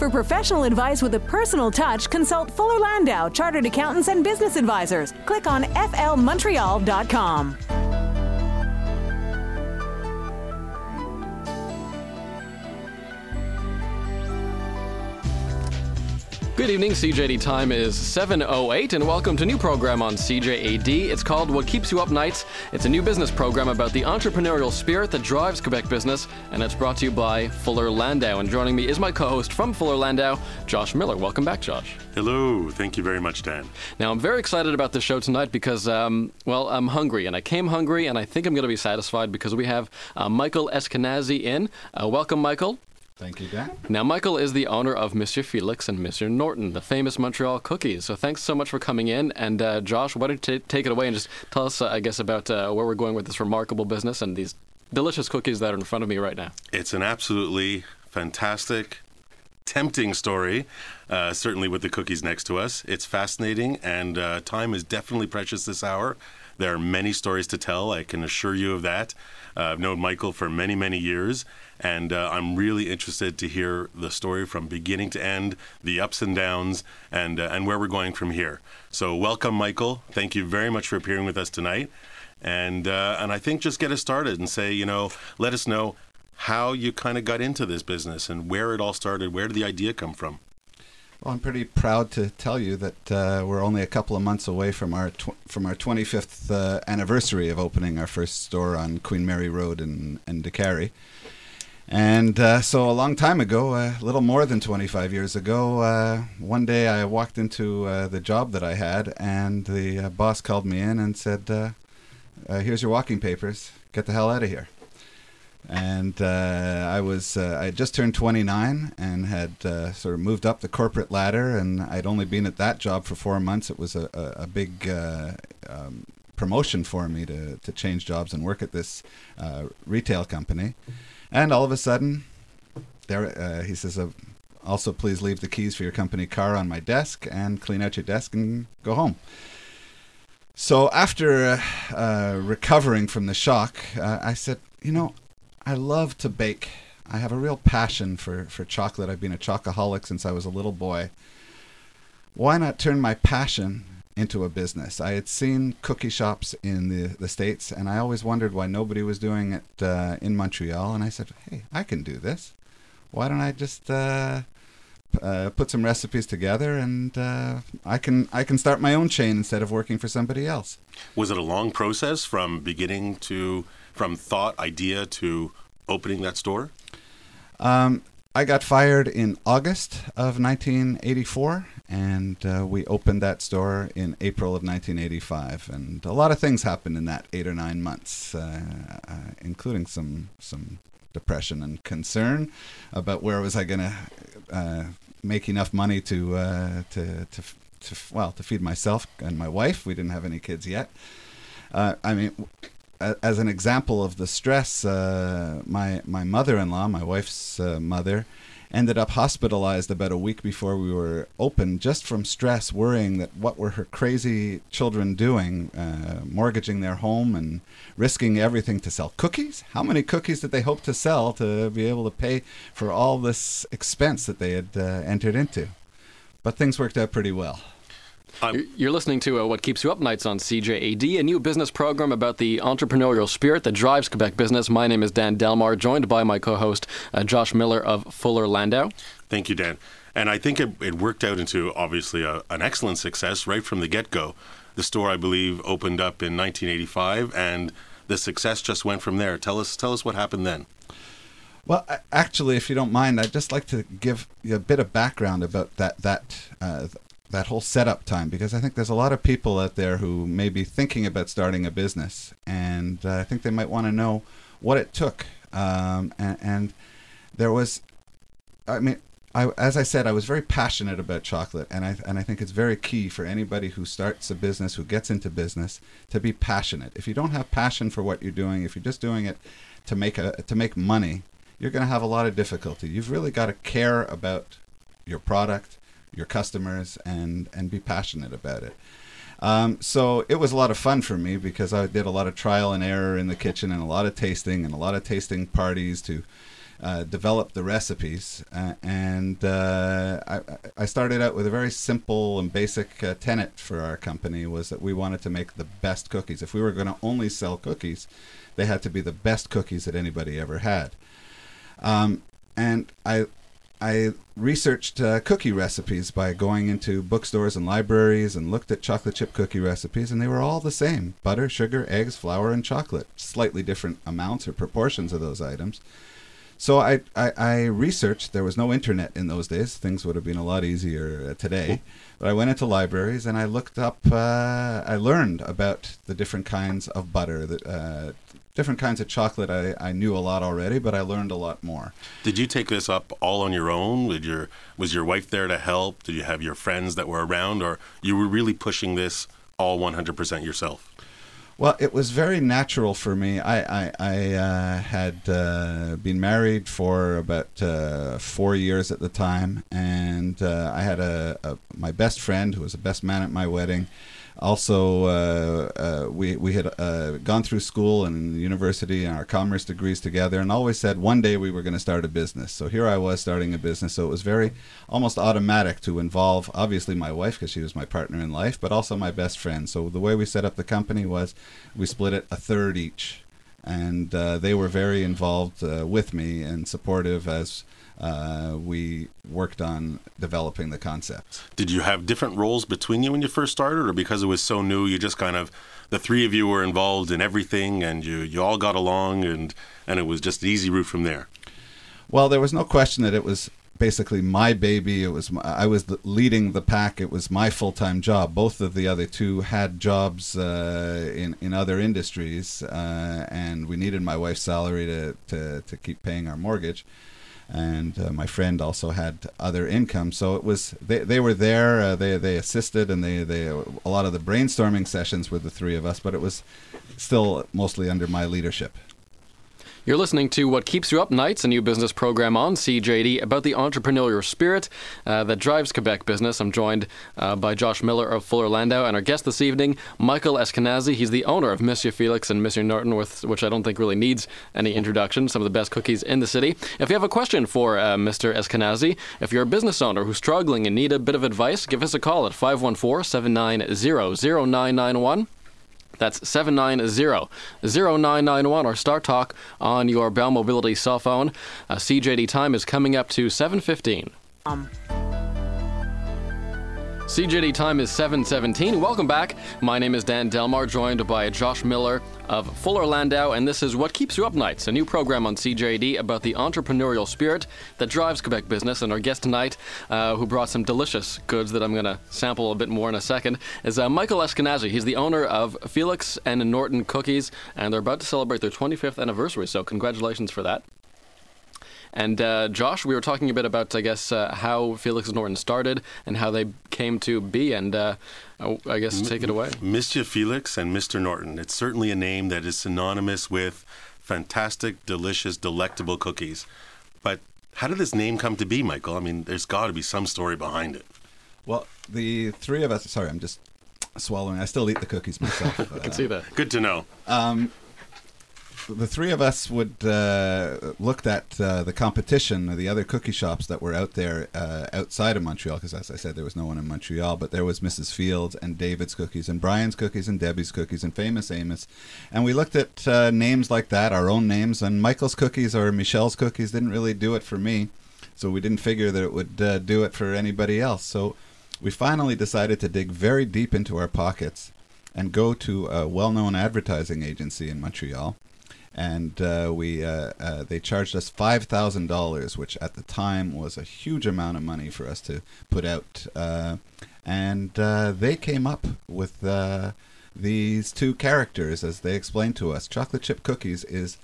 For professional advice with a personal touch, consult Fuller Landau, Chartered Accountants and Business Advisors. Click on flmontreal.com. Good evening, CJAD time is 7.08 and welcome to a new program on CJAD. It's called What Keeps You Up Nights. It's a new business program about the entrepreneurial spirit that drives Quebec business and it's brought to you by Fuller Landau. And joining me is my co-host from Fuller Landau, Josh Miller. Welcome back, Josh. Hello. Thank you very much, Dan. Now, I'm very excited about this show tonight because, um, well, I'm hungry and I came hungry and I think I'm going to be satisfied because we have uh, Michael Eskenazi in. Uh, welcome, Michael. Thank you, Dan. Now, Michael is the owner of Monsieur Felix and Monsieur Norton, the famous Montreal cookies. So, thanks so much for coming in. And, uh, Josh, why don't you t- take it away and just tell us, uh, I guess, about uh, where we're going with this remarkable business and these delicious cookies that are in front of me right now. It's an absolutely fantastic, tempting story, uh, certainly with the cookies next to us. It's fascinating, and uh, time is definitely precious this hour. There are many stories to tell, I can assure you of that. Uh, I've known Michael for many, many years, and uh, I'm really interested to hear the story from beginning to end, the ups and downs, and uh, and where we're going from here. So, welcome, Michael. Thank you very much for appearing with us tonight, and uh, and I think just get us started and say, you know, let us know how you kind of got into this business and where it all started. Where did the idea come from? Well, I'm pretty proud to tell you that uh, we're only a couple of months away from our tw- from our 25th uh, anniversary of opening our first store on Queen Mary Road in in Décarie. And uh, so, a long time ago, a little more than 25 years ago, uh, one day I walked into uh, the job that I had, and the uh, boss called me in and said, "Here's your walking papers. Get the hell out of here." And uh, I was uh, I just turned 29 and had uh, sort of moved up the corporate ladder, and I'd only been at that job for four months. It was a, a, a big uh, um, promotion for me to to change jobs and work at this uh, retail company, and all of a sudden, there uh, he says. also, please leave the keys for your company car on my desk and clean out your desk and go home. So after recovering from the shock, I said, you know, I love to bake. I have a real passion for, for chocolate. I've been a chocoholic since I was a little boy. Why not turn my passion into a business? I had seen cookie shops in the, the States, and I always wondered why nobody was doing it uh, in Montreal. And I said, hey, I can do this. Why don't I just uh, uh, put some recipes together and uh, I can I can start my own chain instead of working for somebody else. Was it a long process from beginning to from thought idea to opening that store? Um, I got fired in August of 1984, and uh, we opened that store in April of 1985. And a lot of things happened in that eight or nine months, uh, uh, including some some depression and concern about where was I going to uh, make enough money to, uh, to to to well to feed myself and my wife. We didn't have any kids yet. Uh, I mean, as an example of the stress, uh, my my mother-in-law, my wife's uh, mother, ended up hospitalized about a week before we were open, just from stress, worrying that what were her crazy children doing, uh, mortgaging their home and risking everything to sell cookies. How many cookies did they hope to sell to be able to pay for all this expense that they had uh, entered into? But things worked out pretty well. I'm You're listening to uh, What Keeps You Up Nights on CJAD, a new business program about the entrepreneurial spirit that drives Quebec business. My name is Dan Delmar, joined by my co host, uh, Josh Miller of Fuller Landau. Thank you, Dan. And I think it, it worked out into obviously a, an excellent success right from the get go. The store, I believe, opened up in 1985, and the success just went from there. Tell us, tell us what happened then. Well, actually, if you don't mind, I'd just like to give you a bit of background about that that uh, that whole setup time because I think there's a lot of people out there who may be thinking about starting a business, and uh, I think they might want to know what it took. Um, and, and, there was, I mean, I, as I said, I was very passionate about chocolate, and I and I think it's very key for anybody who starts a business, who gets into business, to be passionate. If you don't have passion for what you're doing, if you're just doing it to make a to make money, you're going to have a lot of difficulty. You've really got to care about your product your customers and and be passionate about it. Um, so it was a lot of fun for me because I did a lot of trial and error in the kitchen and a lot of tasting and a lot of tasting parties to uh, develop the recipes. Uh, and uh, I, I started out with a very simple and basic uh, tenet for our company was that we wanted to make the best cookies. If we were going to only sell cookies, they had to be the best cookies that anybody ever had. Um, and I I researched uh, cookie recipes by going into bookstores and libraries and looked at chocolate chip cookie recipes, and they were all the same butter, sugar, eggs, flour, and chocolate. Slightly different amounts or proportions of those items. So I, I, I researched, there was no internet in those days, things would have been a lot easier uh, today. But I went into libraries and I looked up, uh, I learned about the different kinds of butter, the, uh, different kinds of chocolate. I, I knew a lot already, but I learned a lot more. Did you take this up all on your own? Did your was your wife there to help? Did you have your friends that were around, or you were really pushing this all 100% yourself? Well, it was very natural for me. I I, I uh, had uh, been married for about uh, four years at the time, and uh, I had a, a, my best friend who was the best man at my wedding also uh, uh, we we had uh, gone through school and university and our commerce degrees together, and always said one day we were going to start a business. So here I was starting a business. So it was very almost automatic to involve obviously my wife because she was my partner in life, but also my best friend. So the way we set up the company was we split it a third each, and uh, they were very involved uh, with me and supportive as uh, we worked on developing the concept. Did you have different roles between you when you first started, or because it was so new, you just kind of the three of you were involved in everything, and you you all got along, and and it was just an easy route from there. Well, there was no question that it was basically my baby. It was my, I was leading the pack. It was my full time job. Both of the other two had jobs uh, in in other industries, uh, and we needed my wife's salary to, to to keep paying our mortgage and uh, my friend also had other income. So it was they, they were there. Uh, they they assisted, and they they a lot of the brainstorming sessions with the three of us. But it was still mostly under my leadership. You're listening to What Keeps You Up Nights, a new business program on CJAD about the entrepreneurial spirit uh, that drives Quebec business. I'm joined uh, by Josh Miller of Fuller Landau and our guest this evening, Michael Eskenazi. He's the owner of Monsieur Felix and Monsieur Norton, with, which I don't think really needs any introduction. Some of the best cookies in the city. If you have a question for uh, Mr. Eskenazi, if you're a business owner who's struggling and need a bit of advice, give us a call at 514 790 0991. That's 790-0991 or Star Talk on your Bell Mobility cell phone. Uh, CJAD time is coming up to 7.15. Um. CJAD time is 7:17. Welcome back. My name is Dan Delmar, joined by Josh Miller of Fuller Landau, and this is What Keeps You Up Nights, a new program on CJD about the entrepreneurial spirit that drives Quebec business. And our guest tonight, uh, who brought some delicious goods that I'm going to sample a bit more in a second, is uh, Michael Eskenazi. He's the owner of Felix and Norton Cookies, and they're about to celebrate their 25th anniversary. So congratulations for that. And uh, Josh, we were talking a bit about, I guess, uh, how Felix and Norton started and how they came to be. And uh, oh, I guess take it away. Mr. Felix and Mr. Norton. It's certainly a name that is synonymous with fantastic, delicious, delectable cookies. But how did this name come to be, Michael? I mean, there's got to be some story behind it. Well, the three of us. Sorry, I'm just swallowing. I still eat the cookies myself. I can see that. Good to know. Um, the three of us would uh, looked at uh, the competition, the other cookie shops that were out there uh, outside of Montreal, because as I said, there was no one in Montreal, but there was Mrs. Fields and David's Cookies and Brian's Cookies and Debbie's Cookies and Famous Amos, and we looked at uh, names like that, our own names, and Michael's Cookies or Michelle's Cookies didn't really do it for me, so we didn't figure that it would uh, do it for anybody else. So we finally decided to dig very deep into our pockets and go to a well-known advertising agency in Montreal and uh, we uh, uh, they charged us five thousand dollars, which at the time was a huge amount of money for us to put out. Uh, and uh, they came up with uh, these two characters, as they explained to us. Chocolate chip cookies is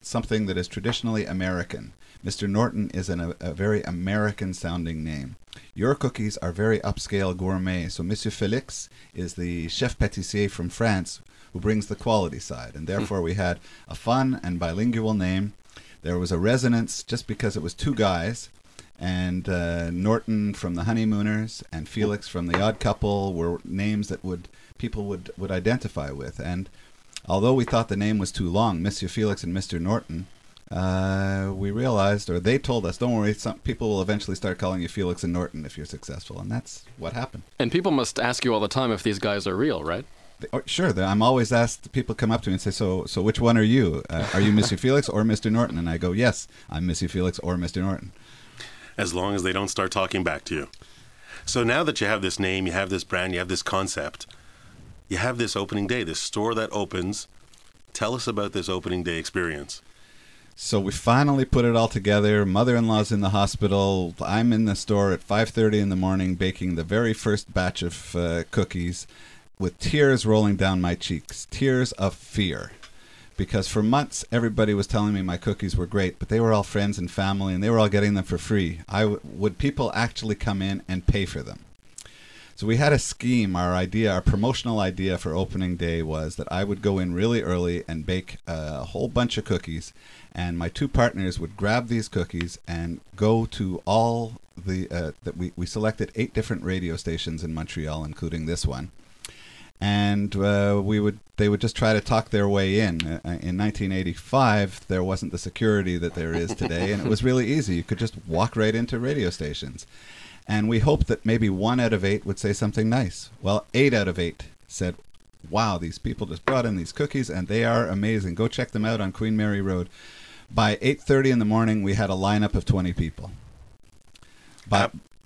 something that is traditionally American. Mr. Norton is an, a, a very American sounding name. Your cookies are very upscale gourmet. So Monsieur Felix is the chef pâtissier from France who brings the quality side. And therefore, we had a fun and bilingual name. There was a resonance just because it was two guys. And uh, Norton from the Honeymooners and Felix from the Odd Couple were names that would people would, would identify with. And although we thought the name was too long, Monsieur Felix and Mr. Norton, uh, we realized, or they told us, don't worry, some people will eventually start calling you Felix and Norton if you're successful. And that's what happened. And people must ask you all the time if these guys are real, right? Sure, I'm always asked, people come up to me and say, so, so which one are you? Uh, are you Monsieur Felix or Mr. Norton? And I go, yes, I'm Monsieur Felix or Mr. Norton. as long as they don't start talking back to you. So now that you have this name, you have this brand, you have this concept, you have this opening day, this store that opens. Tell us about this opening day experience. So we finally put it all together. Mother-in-law's in the hospital. I'm in the store at 5:30 in the morning baking the very first batch of uh, cookies with tears rolling down my cheeks. Tears of fear. Because for months everybody was telling me my cookies were great, but they were all friends and family and they were all getting them for free. I w- would people actually come in and pay for them? So we had a scheme. Our idea, our promotional idea for opening day was that I would go in really early and bake a whole bunch of cookies, and my two partners would grab these cookies and go to all the uh, that we we selected eight different radio stations in Montreal, including this one, and uh, we would they would just try to talk their way in. Uh, in 1985, there wasn't the security that there is today, and it was really easy. You could just walk right into radio stations. And we hoped that maybe one out of eight would say something nice. Well, eight out of eight said, Wow, these people just brought in these cookies and they are amazing. Go check them out on Queen Mary Road. By 8:30 in the morning, we had a lineup of 20 people.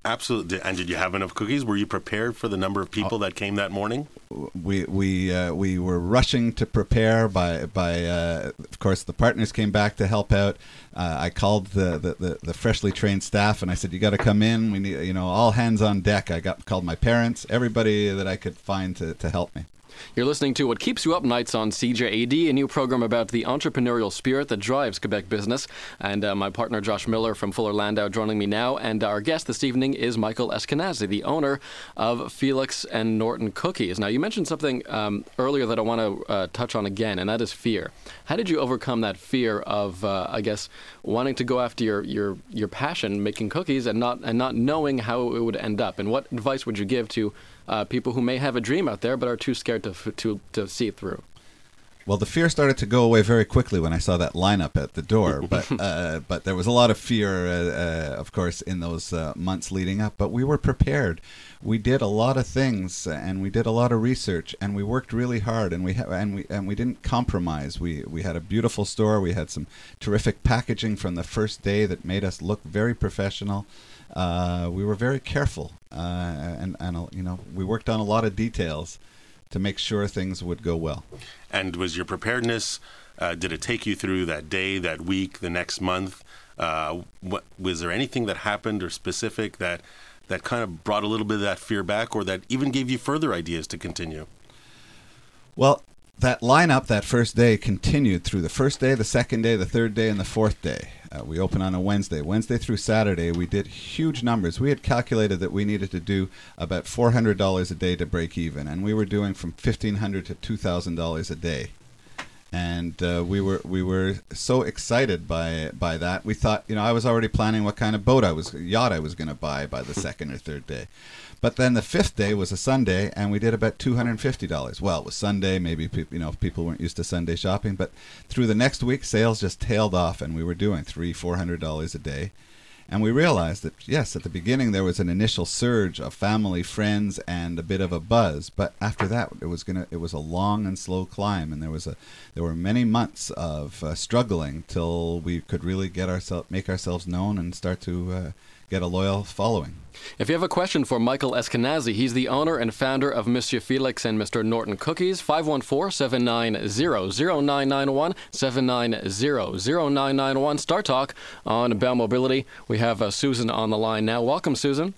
Absolutely. And did you have enough cookies? Were you prepared for the number of people that came that morning? we we uh, we were rushing to prepare. By by, uh, of course, the partners came back to help out. Uh, I called the, the, the, the freshly trained staff and I said, "You got to come in. We need you know all hands on deck." I got called my parents, everybody that I could find to, to help me. You're listening to What Keeps You Up Nights on CJAD, a new program about the entrepreneurial spirit that drives Quebec business. And uh, my partner Josh Miller from Fuller Landau joining me now. And our guest this evening is Michael Eskenazi, the owner of Felix and Norton Cookies. Now, you mentioned something um, earlier that I want to uh, touch on again, and that is fear. How did you overcome that fear of, uh, I guess, wanting to go after your, your, your passion, making cookies, and not and not knowing how it would end up? And what advice would you give to uh, people who may have a dream out there but are too scared to, to, to see it through. Well, the fear started to go away very quickly when I saw that lineup at the door. But uh, but there was a lot of fear, uh, uh, of course, in those uh, months leading up. But we were prepared. We did a lot of things, and we did a lot of research, and we worked really hard, and we ha- and we and we didn't compromise. We we had a beautiful store. We had some terrific packaging from the first day that made us look very professional. Uh, we were very careful, uh, and and you know we worked on a lot of details to make sure things would go well. And was your preparedness? Uh, did it take you through that day, that week, the next month? Uh, what, was there anything that happened or specific that that kind of brought a little bit of that fear back, or that even gave you further ideas to continue? Well, that lineup that first day continued through the first day, the second day, the third day, and the fourth day. Uh, we opened on a Wednesday. Wednesday through Saturday, we did huge numbers. We had calculated that we needed to do about $400 a day to break even, and we were doing from 1,500 to $2,000 a day. And uh, we were we were so excited by by that. We thought, you know, I was already planning what kind of boat I was yacht I was going to buy by the second or third day. But then the fifth day was a Sunday, and we did about two hundred and fifty dollars. Well, it was Sunday. Maybe you know people weren't used to Sunday shopping, but through the next week, sales just tailed off, and we were doing three, four hundred dollars a day. And we realized that yes, at the beginning there was an initial surge of family, friends, and a bit of a buzz. But after that, it was gonna it was a long and slow climb, and there was a there were many months of uh, struggling till we could really get ourselves make ourselves known and start to uh, get a loyal following. If you have a question for Michael Eskenazi, he's the owner and founder of Monsieur Felix and Mr. Norton Cookies. 514-790-0991, 790-0991. Star Talk on Bell Mobility. We have uh, Susan on the line now. Welcome, Susan.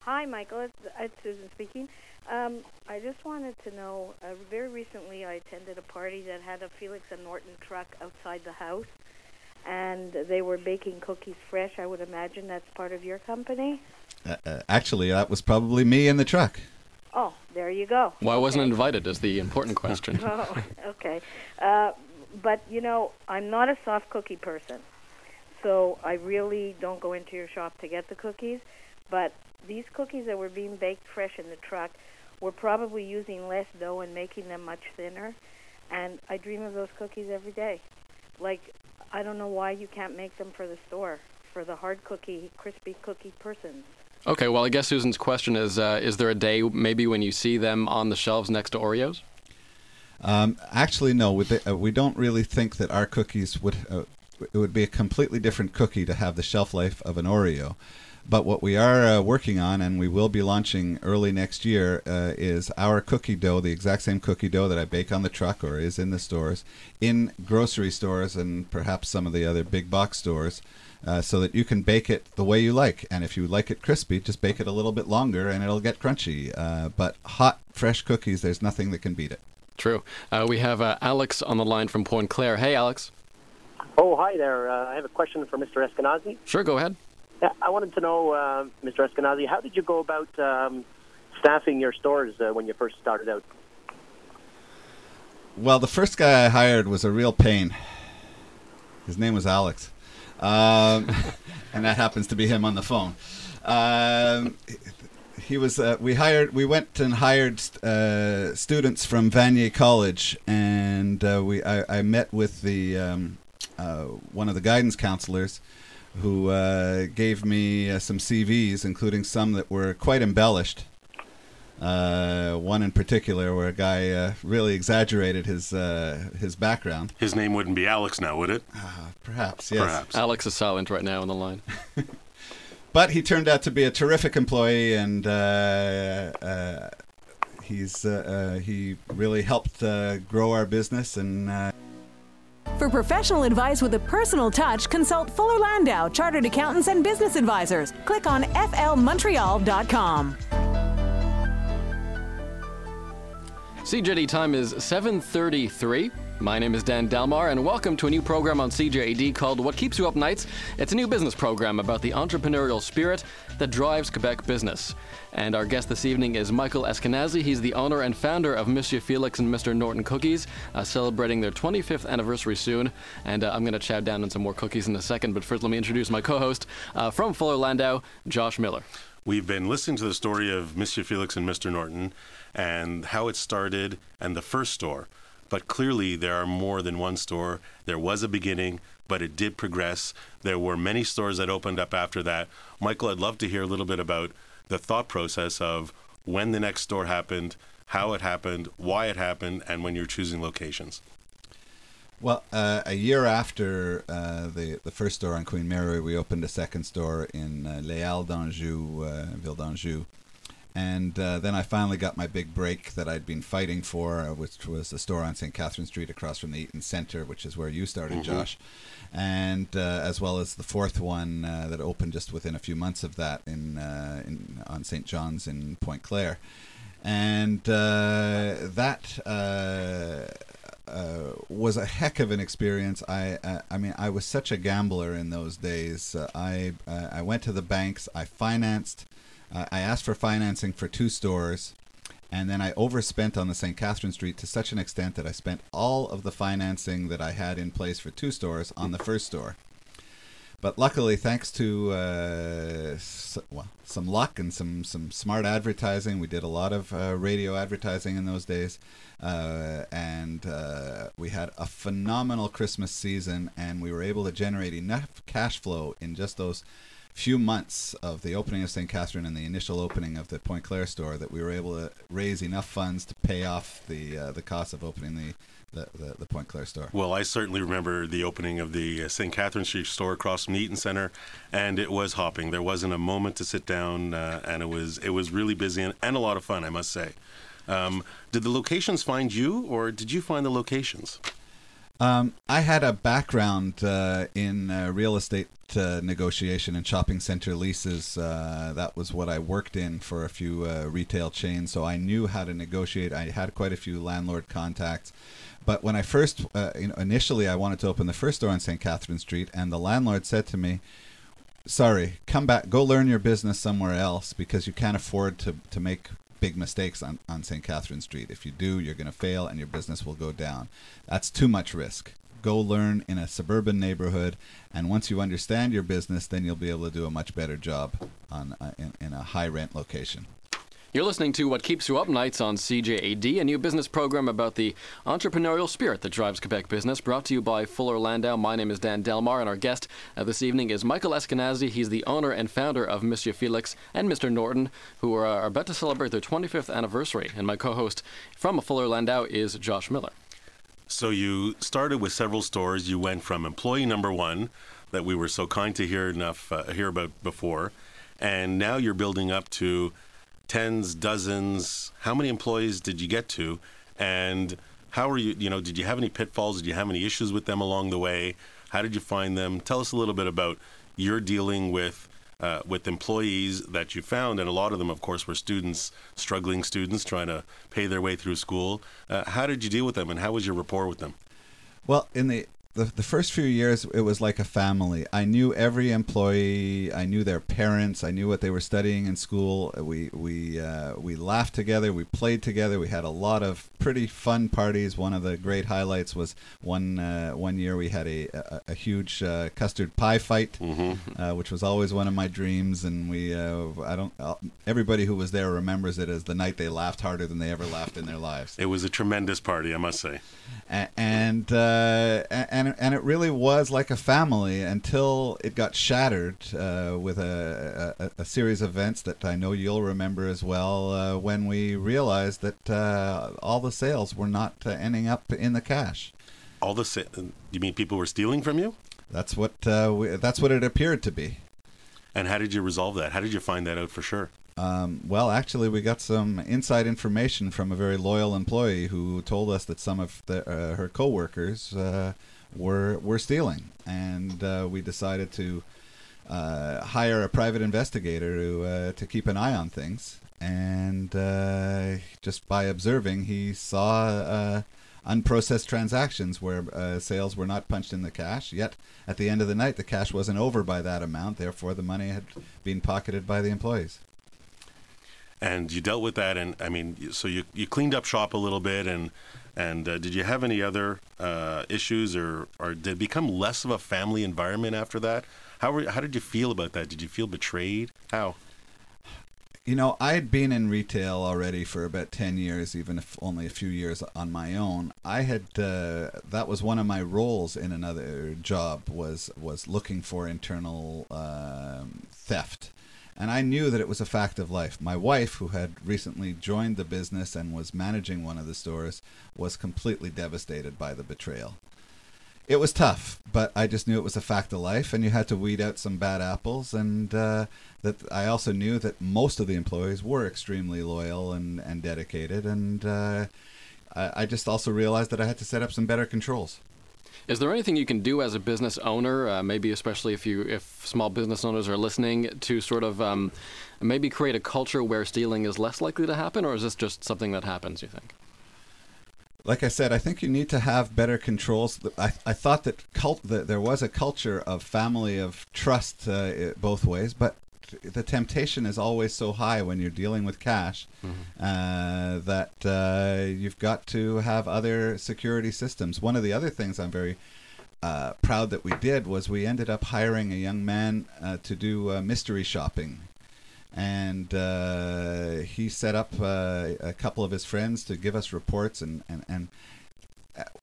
Hi, Michael. It's, it's Susan speaking. Um, I just wanted to know. Uh, very recently, I attended a party that had a Felix and Norton truck outside the house, and they were baking cookies fresh. I would imagine that's part of your company. Uh, uh, actually, that was probably me in the truck. Oh, there you go. Why wasn't Okay. invited is the important question. Oh, okay. Uh, but you know, I'm not a soft cookie person, so I really don't go into your shop to get the cookies. But these cookies that were being baked fresh in the truck were probably using less dough and making them much thinner. And I dream of those cookies every day. Like I don't know why you can't make them for the store for the hard cookie, crispy cookie persons. Okay, well, I guess Susan's question is uh, Is there a day maybe when you see them on the shelves next to Oreos? Um, actually, no. We, uh, we don't really think that our cookies would. Uh, it would be a completely different cookie to have the shelf life of an Oreo. But what we are uh, working on, and we will be launching early next year, uh, is our cookie dough, the exact same cookie dough that I bake on the truck or is in the stores, in grocery stores and perhaps some of the other big box stores, uh, so that you can bake it the way you like. And if you like it crispy, just bake it a little bit longer and it'll get crunchy. Uh, but hot, fresh cookies, there's nothing that can beat it. True. Uh, we have uh, Alex on the line from Pointe-Claire. Hey, Alex. Oh, hi there. Uh, I have a question for Mr. Eskenazi. Sure, go ahead. I wanted to know, uh, Mr. Eskenazi, how did you go about um, staffing your stores uh, when you first started out? Well, the first guy I hired was a real pain. His name was Alex. Um, and that happens to be him on the phone. Um, he was. Uh, we hired. We went and hired uh, students from Vanier College, and uh, we. I, I, met with the um, uh, one of the guidance counselors, who uh, gave me uh, some CVs, including some that were quite embellished. Uh, one in particular, where a guy uh, really exaggerated his uh, his background. His name wouldn't be Alex now, would it? perhaps, yes. Perhaps. Alex is silent right now on the line. but he turned out to be a terrific employee, and he's he really helped grow our business and. For professional advice with a personal touch, consult Fuller Landau, Chartered Accountants and Business Advisors. Click on flmontreal.com. CJAD time is 7:33. My name is Dan Delmar, and welcome to a new program on CJAD called What Keeps You Up Nights. It's a new business program about the entrepreneurial spirit that drives Quebec business. And our guest this evening is Michael Eskenazi. He's the owner and founder of Monsieur Felix and Mr. Norton Cookies, uh, celebrating their 25th anniversary soon. And uh, I'm going to chow down on some more cookies in a second, but first let me introduce my co-host uh, from Fuller Landau, Josh Miller. We've been listening to the story of Monsieur Felix and Mr. Norton and how it started and the first store. But clearly, there are more than one store. There was a beginning, but it did progress. There were many stores that opened up after that. Michael, I'd love to hear a little bit about the thought process of when the next store happened, how it happened, why it happened, and when you're choosing locations. Well, uh, a year after uh, the the first store on Queen Mary, we opened a second store in uh, Halles d'Anjou, uh, Ville d'Anjou, and uh, then I finally got my big break that I'd been fighting for, uh, which was a store on St. Catherine Street across from the Eaton Centre, which is where you started, mm-hmm. Josh. And uh, as well as the fourth one uh, that opened just within a few months of that in, uh, in on St. John's in Pointe-Claire. And uh, that was a heck of an experience. I, I mean, I was such a gambler in those days. I, I went to the banks, I financed uh, I asked for financing for two stores, and then I overspent on the St. Catherine Street to such an extent that I spent all of the financing that I had in place for two stores on the first store. But luckily, thanks to uh, well, some luck and some, some smart advertising, we did a lot of uh, radio advertising in those days. Uh, and uh, we had a phenomenal Christmas season, and we were able to generate enough cash flow in just those few months of the opening of St. Catherine and the initial opening of the Pointe-Claire store that we were able to raise enough funds to pay off the uh, the cost of opening the the, the, the, Pointe-Claire store. Well, I certainly remember the opening of the uh, St. Catherine Street store across from Eaton Center, and it was hopping. There wasn't a moment to sit down, uh, and it was it was really busy and, and a lot of fun, I must say. Um, did the locations find you, or did you find the locations? Um, I had a background uh, in uh, real estate uh, negotiation and shopping center leases. Uh, that was what I worked in for a few uh, retail chains, so I knew how to negotiate. I had quite a few landlord contacts. But when I first, uh, you know, initially I wanted to open the first store on St. Catherine Street, and the landlord said to me, "Sorry, come back, go learn your business somewhere else because you can't afford to to make big mistakes on, on St. Catherine Street. If you do, you're going to fail and your business will go down. That's too much risk. Go learn in a suburban neighborhood, and once you understand your business, then you'll be able to do a much better job on uh, in, in a high rent location. You're listening to What Keeps You Up Nights on CJAD, a new business program about the entrepreneurial spirit that drives Quebec business, brought to you by Fuller Landau. My name is Dan Delmar, and our guest uh, this evening is Michael Eskenazi. He's the owner and founder of Monsieur Felix and Mr. Norton, who are, are about to celebrate their 25th anniversary. And my co host from Fuller Landau is Josh Miller. So you started with several stores. You went from employee number one, that we were so kind to hear enough uh, hear about before, and now you're building up to tens, dozens. How many employees did you get to? And how are you, you know, did you have any pitfalls? Did you have any issues with them along the way? How did you find them? Tell us a little bit about your dealing with uh, with employees that you found, and a lot of them, of course, were students, struggling students trying to pay their way through school. Uh, how did you deal with them, and how was your rapport with them? Well, in the the, the first few years it was like a family. I knew every employee. I knew their parents. I knew what they were studying in school. We we uh, we laughed together. We played together. We had a lot of pretty fun parties. One of the great highlights was one uh, one year we had a a, a huge uh, custard pie fight Mm-hmm. uh, which was always one of my dreams. And we uh, i don't uh, everybody who was there remembers it as the night they laughed harder than they ever laughed in their lives. It was a tremendous party, I must say. A- and uh, and and it really was like a family until it got shattered uh, with a, a, a series of events that I know you'll remember as well. Uh, when we realized that uh, all the sales were not uh, ending up in the cash. All the sa- you mean people were stealing from you? That's what uh, we, that's what it appeared to be. And how did you resolve that? How did you find that out for sure? Um, well, actually, we got some inside information from a very loyal employee who told us that some of the, uh, her coworkers uh, were were stealing, and uh, we decided to uh, hire a private investigator to uh, to keep an eye on things. And uh, just by observing, he saw uh, unprocessed transactions where uh, sales were not punched in the cash. Yet, at the end of the night, the cash wasn't over by that amount. Therefore, the money had been pocketed by the employees. and you dealt with that and i mean so you, you cleaned up shop a little bit and and uh, did you have any other uh, issues or or did it become less of a family environment after that how were, how did you feel about that did you feel betrayed how You know, I had been in retail already for about 10 years, even if only a few years on my own. I had, uh, that was one of my roles in another job was, was looking for internal um, theft. And I knew that it was a fact of life. My wife, who had recently joined the business and was managing one of the stores, was completely devastated by the betrayal. It was tough, but I just knew it was a fact of life, and you had to weed out some bad apples. And uh, that I also knew that most of the employees were extremely loyal and, and dedicated. And uh, I, I just also realized that I had to set up some better controls. Is there anything you can do as a business owner, uh, maybe especially if you if small business owners are listening, to sort of um, maybe create a culture where stealing is less likely to happen, or is this just something that happens? You think? like I said, I think you need to have better controls. I, I thought that cult that there was a culture of family of trust uh, both ways, but the temptation is always so high when you're dealing with cash uh, that uh, you've got to have other security systems. One of the other things I'm very uh, proud that we did was we ended up hiring a young man uh, to do uh, mystery shopping. And uh, he set up uh, a couple of his friends to give us reports and and, and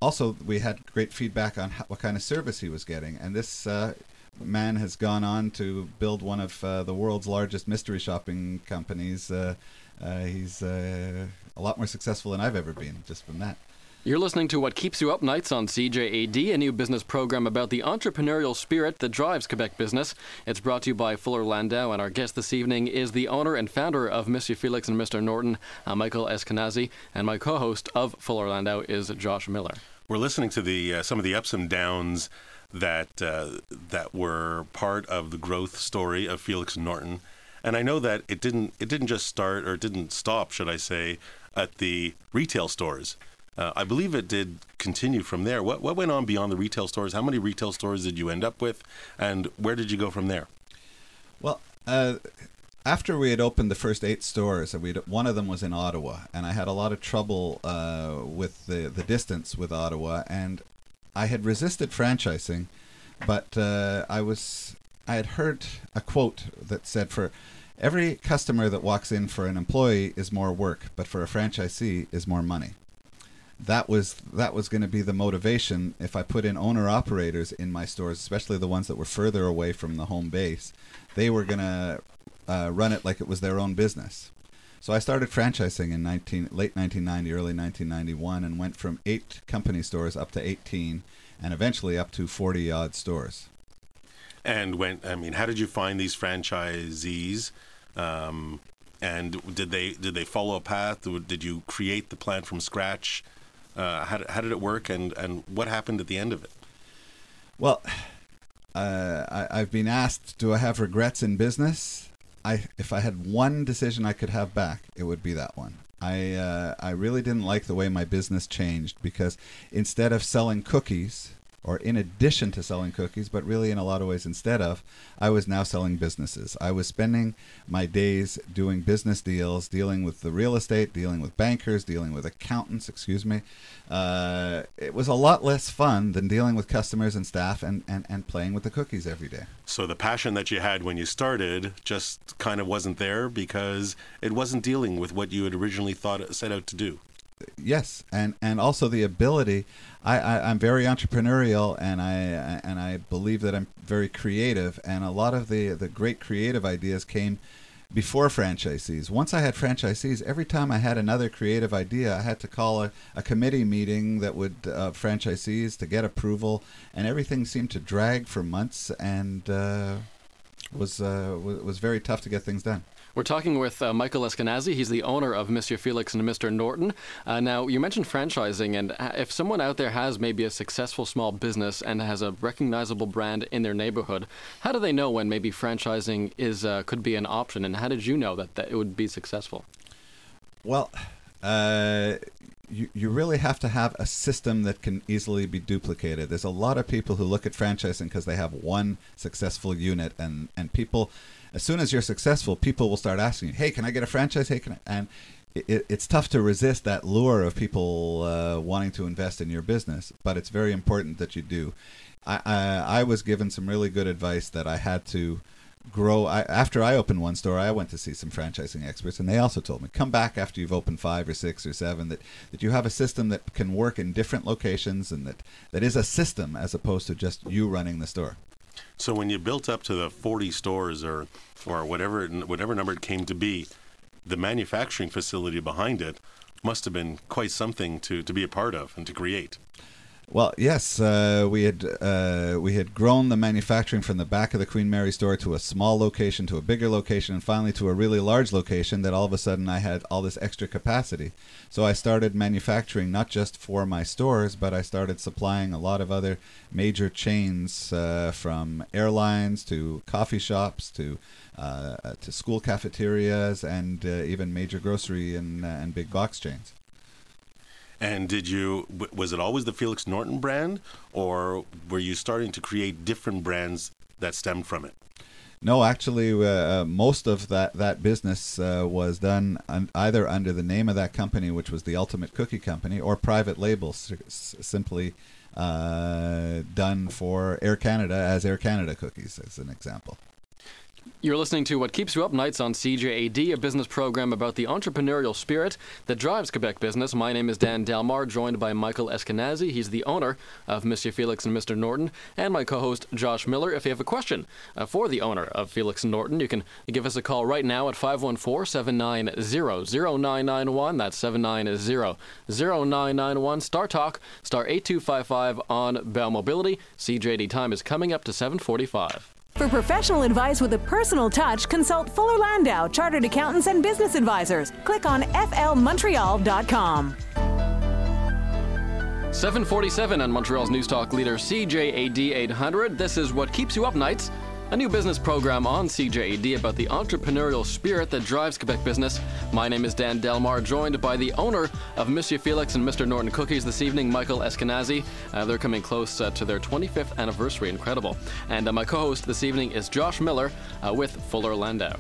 also we had great feedback on how, what kind of service he was getting. And this uh, man has gone on to build one of uh, the world's largest mystery shopping companies uh, uh, he's uh, a lot more successful than I've ever been just from that You're listening to What Keeps You Up Nights on CJAD, a new business program about the entrepreneurial spirit that drives Quebec business. It's brought to you by Fuller Landau, and our guest this evening is the owner and founder of Monsieur Felix and Mr. Norton, uh, Michael Eskenazi, and my co-host of Fuller Landau is Josh Miller. we're listening to the uh, some of the ups and downs that uh, that were part of the growth story of Felix Norton, and I know that it didn't it didn't just start or it didn't stop, should I say, at the retail stores. Uh, I believe it did continue from there. What what went on beyond the retail stores? How many retail stores did you end up with, and where did you go from there? Well, uh, after we had opened the first eight stores, we one of them was in Ottawa, and I had a lot of trouble uh, with the the distance with Ottawa, and I had resisted franchising, but uh, I was I had heard a quote that said for every customer that walks in for an employee is more work, but for a franchisee is more money. That was that was going to be the motivation if I put in owner operators in my stores, especially the ones that were further away from the home base. They were going to uh, run it like it was their own business. So I started franchising in 19, late 1990, early 1991, and went from eight company stores up to 18, and eventually up to 40 odd stores. And when I mean, how did you find these franchisees? Um, and did they did they follow a path? Or did you create the plan from scratch? Uh, how, how did it work, and, and what happened at the end of it? Well, uh, I, I've been asked, do I have regrets in business? I if I had one decision I could have back, it would be that one. I uh, I really didn't like the way my business changed because instead of selling cookies, or in addition to selling cookies, but really in a lot of ways instead of, I was now selling businesses. I was spending my days doing business deals, dealing with the real estate, dealing with bankers, dealing with accountants, excuse me. Uh, it was a lot less fun than dealing with customers and staff and, and, and playing with the cookies every day. So the passion that you had when you started just kind of wasn't there because it wasn't dealing with what you had originally thought set out to do yes, and and also the ability. I, I am very entrepreneurial, and I and I believe that I'm very creative, and a lot of the the great creative ideas came before franchisees. Once I had franchisees, every time I had another creative idea, I had to call a, a committee meeting that would uh, franchisees to get approval, and everything seemed to drag for months and uh, was uh, was very tough to get things done. We're talking with uh, Michael Eskenazi. He's the owner of Monsieur Felix and Mr. Norton. Uh, now, you mentioned franchising, and uh, if someone out there has maybe a successful small business and has a recognizable brand in their neighborhood, how do they know when maybe franchising is uh, could be an option, and how did you know that, that it would be successful? Well, uh, you, you really have to have a system that can easily be duplicated. There's a lot of people who look at franchising because they have one successful unit, and, and people as soon as you're successful, people will start asking you, "Hey, can I get a franchise? Hey, can I?" And it, it's tough to resist that lure of people uh, wanting to invest in your business, but it's very important that you do. I, I, I was given some really good advice that I had to grow. I, after I opened one store, I went to see some franchising experts, and they also told me come back after you've opened five or six or seven that that you have a system that can work in different locations and that that is a system as opposed to just you running the store. So when you built up to the 40 stores or or whatever whatever number it came to be, the manufacturing facility behind it must have been quite something to, to be a part of and to create. Well, yes, uh, we had uh, we had grown the manufacturing from the back of the Queen Mary store to a small location, to a bigger location, and finally to a really large location. That all of a sudden I had all this extra capacity. So I started manufacturing not just for my stores, but I started supplying a lot of other major chains, uh, from airlines to coffee shops to uh, to school cafeterias and uh, even major grocery and uh, and big box chains. And did you was it always the Felix Norton brand, or were you starting to create different brands that stemmed from it? No, actually, uh, uh, most of that that business uh, was done un- either under the name of that company, which was the Ultimate Cookie Company, or private labels, s- simply uh, done for Air Canada as Air Canada cookies, as an example. You're listening to What Keeps You Up Nights on CJAD, a business program about the entrepreneurial spirit that drives Quebec business. My name is Dan Delmar, joined by Michael Eskenazi. He's the owner of Monsieur Felix and Mr. Norton, and my co host Josh Miller. If you have a question uh, for the owner of Felix and Norton, you can give us a call right now at 514 790 0991. That's 790 0991. Star Talk, star 8255 on Bell Mobility. CJAD time is coming up to 745. For professional advice with a personal touch, consult Fuller Landau, Chartered Accountants and Business Advisors. Click on flmontreal.com. 747 on Montreal's News Talk leader CJAD 800. This is what keeps you up nights a new business program on CJAD about the entrepreneurial spirit that drives Quebec business. My name is Dan Delmar, joined by the owner of Monsieur Felix and Mr. Norton Cookies this evening, Michael Eskenazi. Uh, they're coming close uh, to their 25th anniversary. Incredible. And uh, my co host this evening is Josh Miller uh, with Fuller Landau.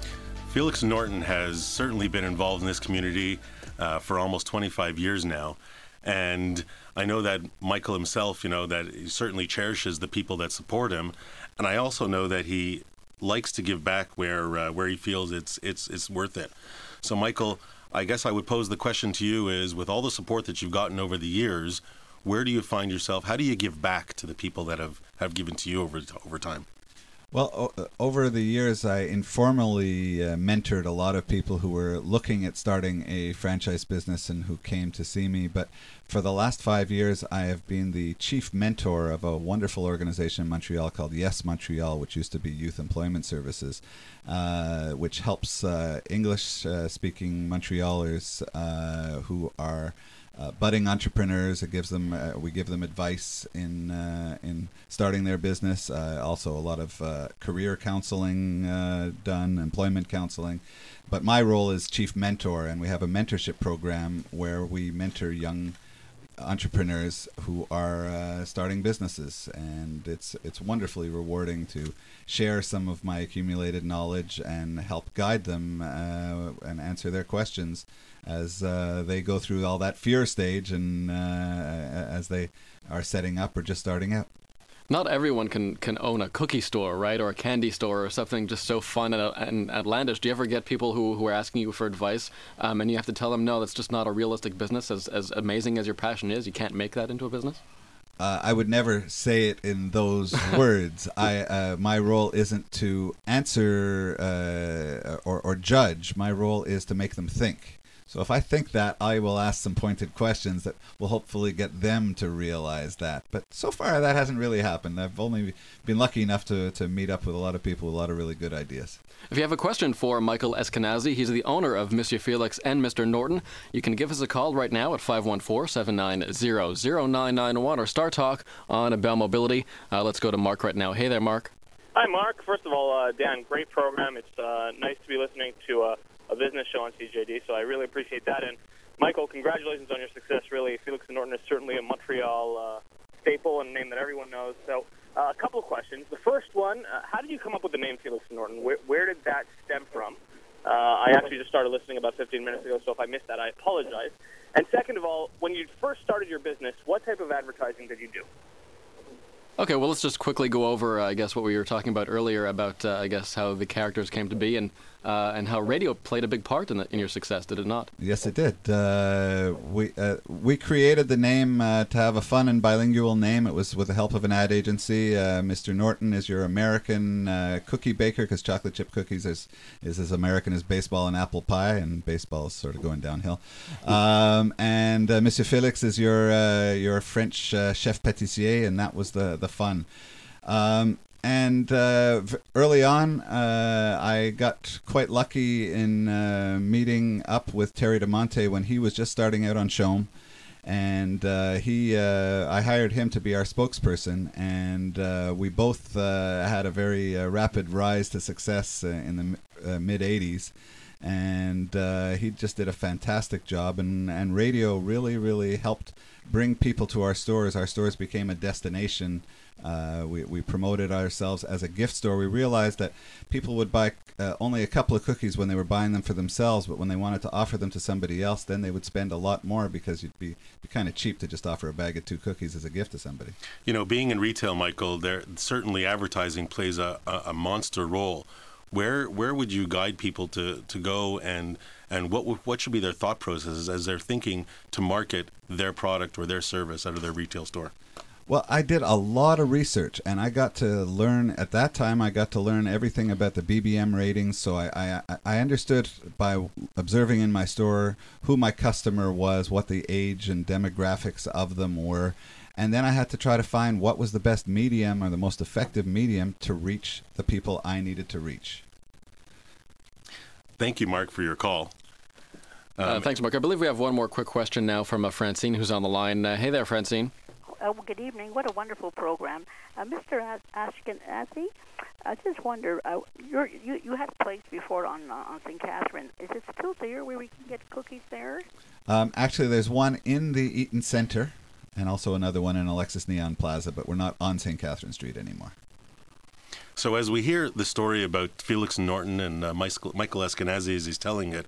Felix Norton has certainly been involved in this community uh, for almost 25 years now. And I know that Michael himself, you know, that he certainly cherishes the people that support him. And I also know that he likes to give back where uh, where he feels it's it's it's worth it. So, Michael, I guess I would pose the question to you: Is with all the support that you've gotten over the years, where do you find yourself? How do you give back to the people that have have given to you over over time? Well, o- over the years, I informally uh, mentored a lot of people who were looking at starting a franchise business and who came to see me. But for the last five years, I have been the chief mentor of a wonderful organization in Montreal called Yes Montreal, which used to be Youth Employment Services, uh, which helps uh, English uh, speaking Montrealers uh, who are uh, budding entrepreneurs. It gives them uh, we give them advice in uh, in starting their business. Uh, also, a lot of uh, career counseling uh, done, employment counseling. But my role is chief mentor, and we have a mentorship program where we mentor young entrepreneurs who are starting businesses, and it's it's wonderfully rewarding to share some of my accumulated knowledge and help guide them and answer their questions as uh, they go through all that fear stage and uh, as they are setting up or just starting out. Not everyone can, can own a cookie store, right, or a candy store, or something just so fun and, and outlandish. Do you ever get people who, who are asking you for advice, um, and you have to tell them, no, that's just not a realistic business. As as amazing as your passion is, you can't make that into a business. Uh, I would never say it in those words. I uh, my role isn't to answer uh, or or judge. My role is to make them think. So if I think that, I will ask some pointed questions that will hopefully get them to realize that. But so far, that hasn't really happened. I've only been lucky enough to, to meet up with a lot of people with a lot of really good ideas. If you have a question for Michael Eskenazi, he's the owner of Monsieur Felix and Mr. Norton. You can give us a call right now at 514-790-0991 or Star Talk on Bell Mobility. Uh, let's go to Mark right now. Hey there, Mark. Hi, Mark. First of all, uh, Dan, great program. It's uh, nice to be listening to uh, a business show on CJAD, so I really appreciate that. And Michael, congratulations on your success. Really, Felix and Norton is certainly a Montreal uh, staple and a name that everyone knows. So, uh, a couple of questions. The first one: uh, How did you come up with the name Felix and Norton? Where, where did that stem from? Uh, I actually just started listening about 15 minutes ago, so if I missed that, I apologize. And second of all, when you first started your business, what type of advertising did you do? Okay, well, let's just quickly go over, uh, I guess, what we were talking about earlier about, uh, I guess, how the characters came to be and uh, and how radio played a big part in, the, in your success, did it not? Yes, it did. Uh, we uh, we created the name uh, to have a fun and bilingual name. It was with the help of an ad agency. Uh, Mr. Norton is your American uh, cookie baker because chocolate chip cookies is is as American as baseball and apple pie, and baseball is sort of going downhill. Um, and Monsieur Felix is your your French chef pâtissier, and that was the the fun. Um, and uh, early on, uh, I got quite lucky in uh, meeting up with Terry DiMonte when he was just starting out on CHOM. And uh, he, uh, I hired him to be our spokesperson, and uh, we both had a very rapid rise to success in the mid '80s. And he just did a fantastic job, and, and radio really, really helped bring people to our stores. Our stores became a destination uh, we, we promoted ourselves as a gift store. We realized that people would buy uh, only a couple of cookies when they were buying them for themselves, but when they wanted to offer them to somebody else, then they would spend a lot more because you'd be, be kind of cheap to just offer a bag of two cookies as a gift to somebody. You know, being in retail, Michael, there certainly advertising plays a, a, a monster role. Where where would you guide people to, to go and and what what should be their thought processes as they're thinking to market their product or their service out of their retail store? Well, I did a lot of research, and I got to learn at that time. I got to learn everything about the BBM ratings, so I I, I understood by observing in my store who my customer was, what the age and demographics of them were, and then I had to try to find what was the best medium or the most effective medium to reach the people I needed to reach. Thank you, Mark, for your call. Uh, um, uh, thanks, Mark. I believe we have one more quick question now from uh, Francine, who's on the line. Uh, hey there, Francine. Uh, good evening. What a wonderful program. Uh, Mr. Ashkenazi, I just wonder, uh, you you had a place before on uh, on St. Catherine. Is it still there where we can get cookies there? Um, actually, there's one in the Eaton Center and also another one in Alexis Nihon Plaza, but we're not on St. Catherine Street anymore. So as we hear the story about Felix Norton and uh, Michael, Michael Eskenazi as he's telling it,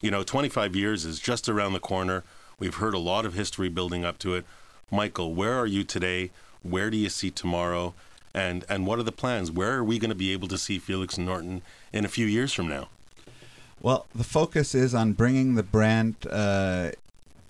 you know, 25 years is just around the corner. We've heard a lot of history building up to it. Michael, where are you today? Where do you see tomorrow? and and what are the plans? Where are we going to be able to see Felix Norton in a few years from now? Well, the focus is on bringing the brand uh,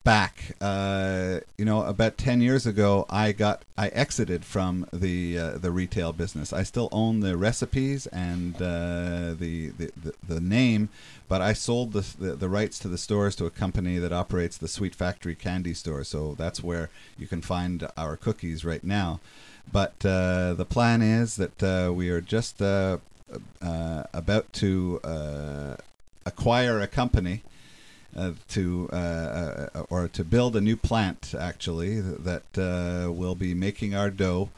back. Uh, you know, about ten years ago, I got I exited from the uh, the retail business. I still own the recipes and uh, the, the, the the name, but I sold the, the the rights to the stores to a company that operates the Sweet Factory candy store. So that's where you can find our cookies right now. But uh, the plan is that uh, we are just uh, about to acquire a company uh, to uh, uh, or to build a new plant actually that uh, will be making our dough.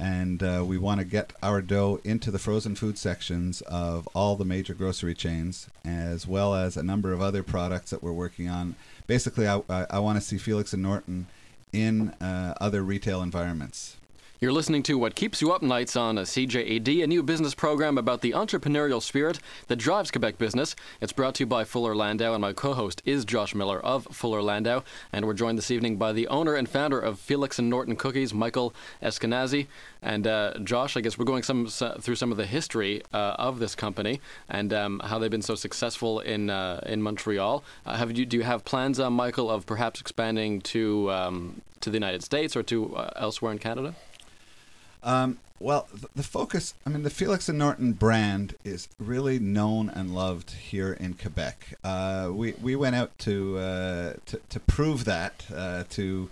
And we want to get our dough into the frozen food sections of all the major grocery chains as well as a number of other products that we're working on. Basically i, I, I want to see felix and norton in other retail environments You're listening to What Keeps You Up Nights on a CJAD, a new business program about the entrepreneurial spirit that drives Quebec business. It's brought to you by Fuller Landau, and my co host is Josh Miller of Fuller Landau. And we're joined this evening by the owner and founder of Felix and Norton Cookies, Michael Eskenazi. And uh, Josh, I guess we're going some through some of the history uh, of this company and um, how they've been so successful in uh, in Montreal. Uh, have you do you have plans, uh, Michael, of perhaps expanding to um, to the United States or to uh, elsewhere in Canada? Um, well, th- the focus, I mean, the Felix and Norton brand is really known and loved here in Quebec. Uh, we, we went out to, uh, to, to prove that uh, to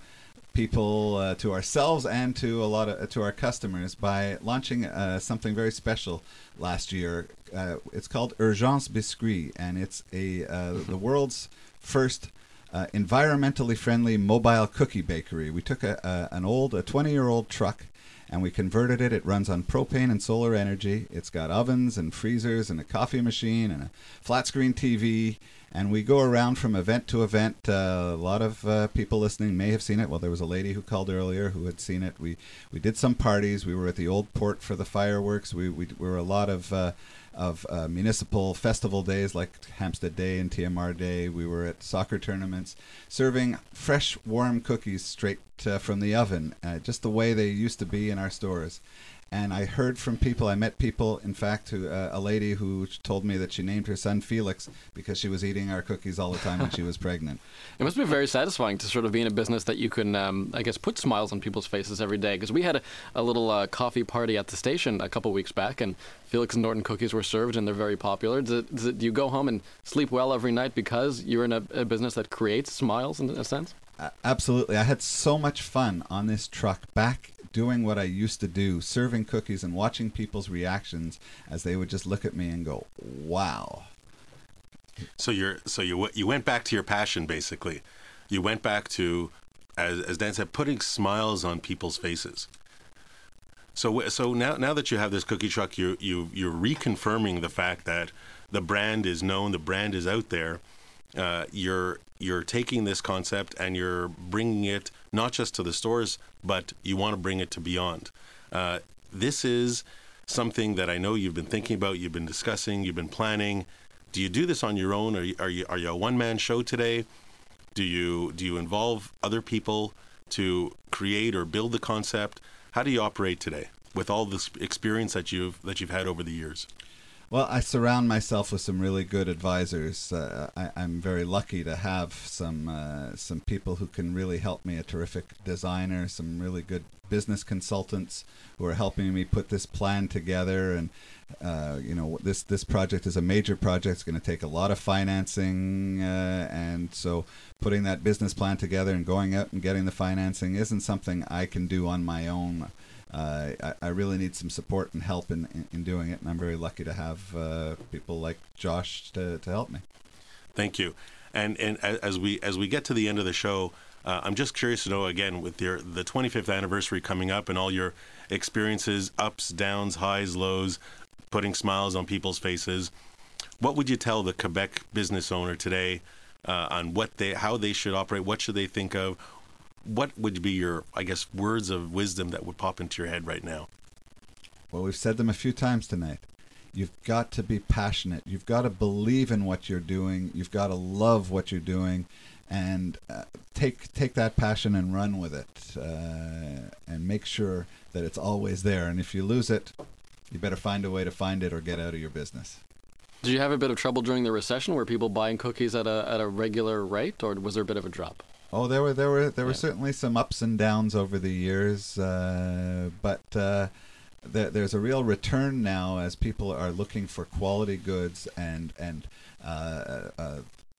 people, uh, to ourselves, and to a lot of to our customers by launching uh, something very special last year. Uh, it's called Urgence Biscuit, and it's a uh, the world's first uh, environmentally friendly mobile cookie bakery. We took a, a an old, a 20 year old truck and we converted it. It runs on propane and solar energy. It's got ovens and freezers and a coffee machine and a flat screen TV. And we go around from event to event. Uh, a lot of uh, people listening may have seen it. Well, there was a lady who called earlier who had seen it. We we did some parties. We were at the old port for the fireworks. We we, we were a lot of. Uh, of uh, municipal festival days like Hampstead Day and TMR Day. We were at soccer tournaments serving fresh, warm cookies straight uh, from the oven, uh, just the way they used to be in our stores. And I heard from people, I met people, in fact, who, uh, a lady who told me that she named her son Felix because she was eating our cookies all the time when she was pregnant. It must be very satisfying to sort of be in a business that you can, um, I guess, put smiles on people's faces every day. Because we had a, a little uh, coffee party at the station a couple weeks back, and Felix and Norton cookies were served, and they're very popular. Does it, does it, do you go home and sleep well every night because you're in a, a business that creates smiles in a sense? A- Absolutely. I had so much fun on this truck back doing what I used to do, serving cookies and watching people's reactions as they would just look at me and go, wow. So you're so you you went back to your passion basically. You went back to, as as Dan said, putting smiles on people's faces. So so now now that you have this cookie truck, you you you're reconfirming the fact that the brand is known, the brand is out there. Uh, you're you're taking this concept and you're bringing it not just to the stores, but you want to bring it to beyond. Uh, this is something that I know you've been thinking about, you've been discussing, you've been planning. Do you do this on your own? Are you are you, are you a one man show today? Do you do you involve other people to create or build the concept? How do you operate today with all this experience that you've that you've had over the years? Well, I surround myself with some really good advisors. Uh, I, I'm very lucky to have some uh, some people who can really help me. A terrific designer, some really good business consultants who are helping me put this plan together. And uh, you know, this this project is a major project. It's going to take a lot of financing, uh, and so putting that business plan together and going out and getting the financing isn't something I can do on my own uh, I, I really need some support and help in, in, in doing it, and I'm very lucky to have uh, people like Josh to, to help me. Thank you. And and as we as we get to the end of the show, uh, I'm just curious to know again with your the 25th anniversary coming up and all your experiences, ups, downs, highs, lows, putting smiles on people's faces. What would you tell the Quebec business owner today uh, on what they how they should operate? What should they think of? What would be your I guess words of wisdom that would pop into your head right now? Well, we've said them a few times tonight. You've got to be passionate. You've got to believe in what you're doing. You've got to love what you're doing, and uh, take take that passion and run with it, uh, and make sure that it's always there. And if you lose it, you better find a way to find it or get out of your business. Did you have a bit of trouble during the recession? Were people buying cookies at a at a regular rate, or was there a bit of a drop? Oh, there were there were there were Yeah. certainly some ups and downs over the years, uh, but uh, there, there's a real return now as people are looking for quality goods and and uh, uh,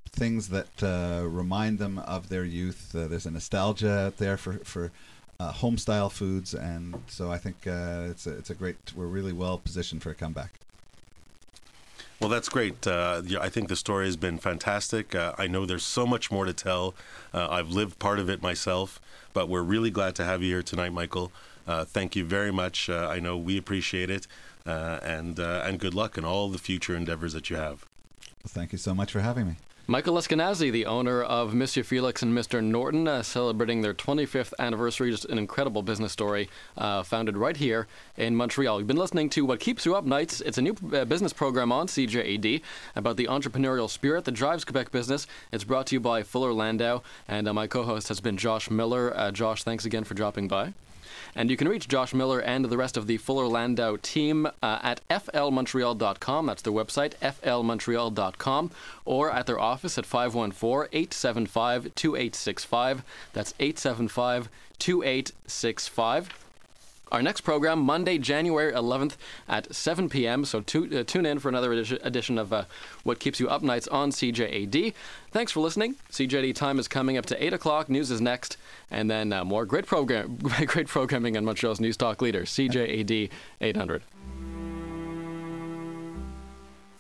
things that uh, remind them of their youth. Uh, there's a nostalgia out there for for uh, home style foods, and so I think uh, it's a, it's a great. We're really well positioned for a comeback. Well, that's great. Uh, I think the story has been fantastic. Uh, I know there's so much more to tell. Uh, I've lived part of it myself, but we're really glad to have you here tonight, Michael. Uh, thank you very much. Uh, I know we appreciate it, uh, and and good luck in all the future endeavors that you have. Thank you so much for having me. Michael Eskenazi, the owner of Monsieur Felix and Mr. Norton, uh, celebrating their 25th anniversary. Just an incredible business story, uh, founded right here in Montreal. You've been listening to What Keeps You Up Nights. It's a new uh, business program on CJAD about the entrepreneurial spirit that drives Quebec business. It's brought to you by Fuller Landau, and uh, my co-host has been Josh Miller. Uh, Josh, thanks again for dropping by. And you can reach Josh Miller and the rest of the Fuller Landau team uh, at flmontreal.com. That's their website, flmontreal.com, or at their office at 514 875 2865. That's 875 2865. Our next program, Monday, January 11th at 7 p.m. So tu- uh, tune in for another edition, edition of uh, What Keeps You Up Nights on CJAD. Thanks for listening. CJAD time is coming up to 8 o'clock. News is next. And then uh, more great, program- great programming on Montreal's News Talk leader, CJAD 800.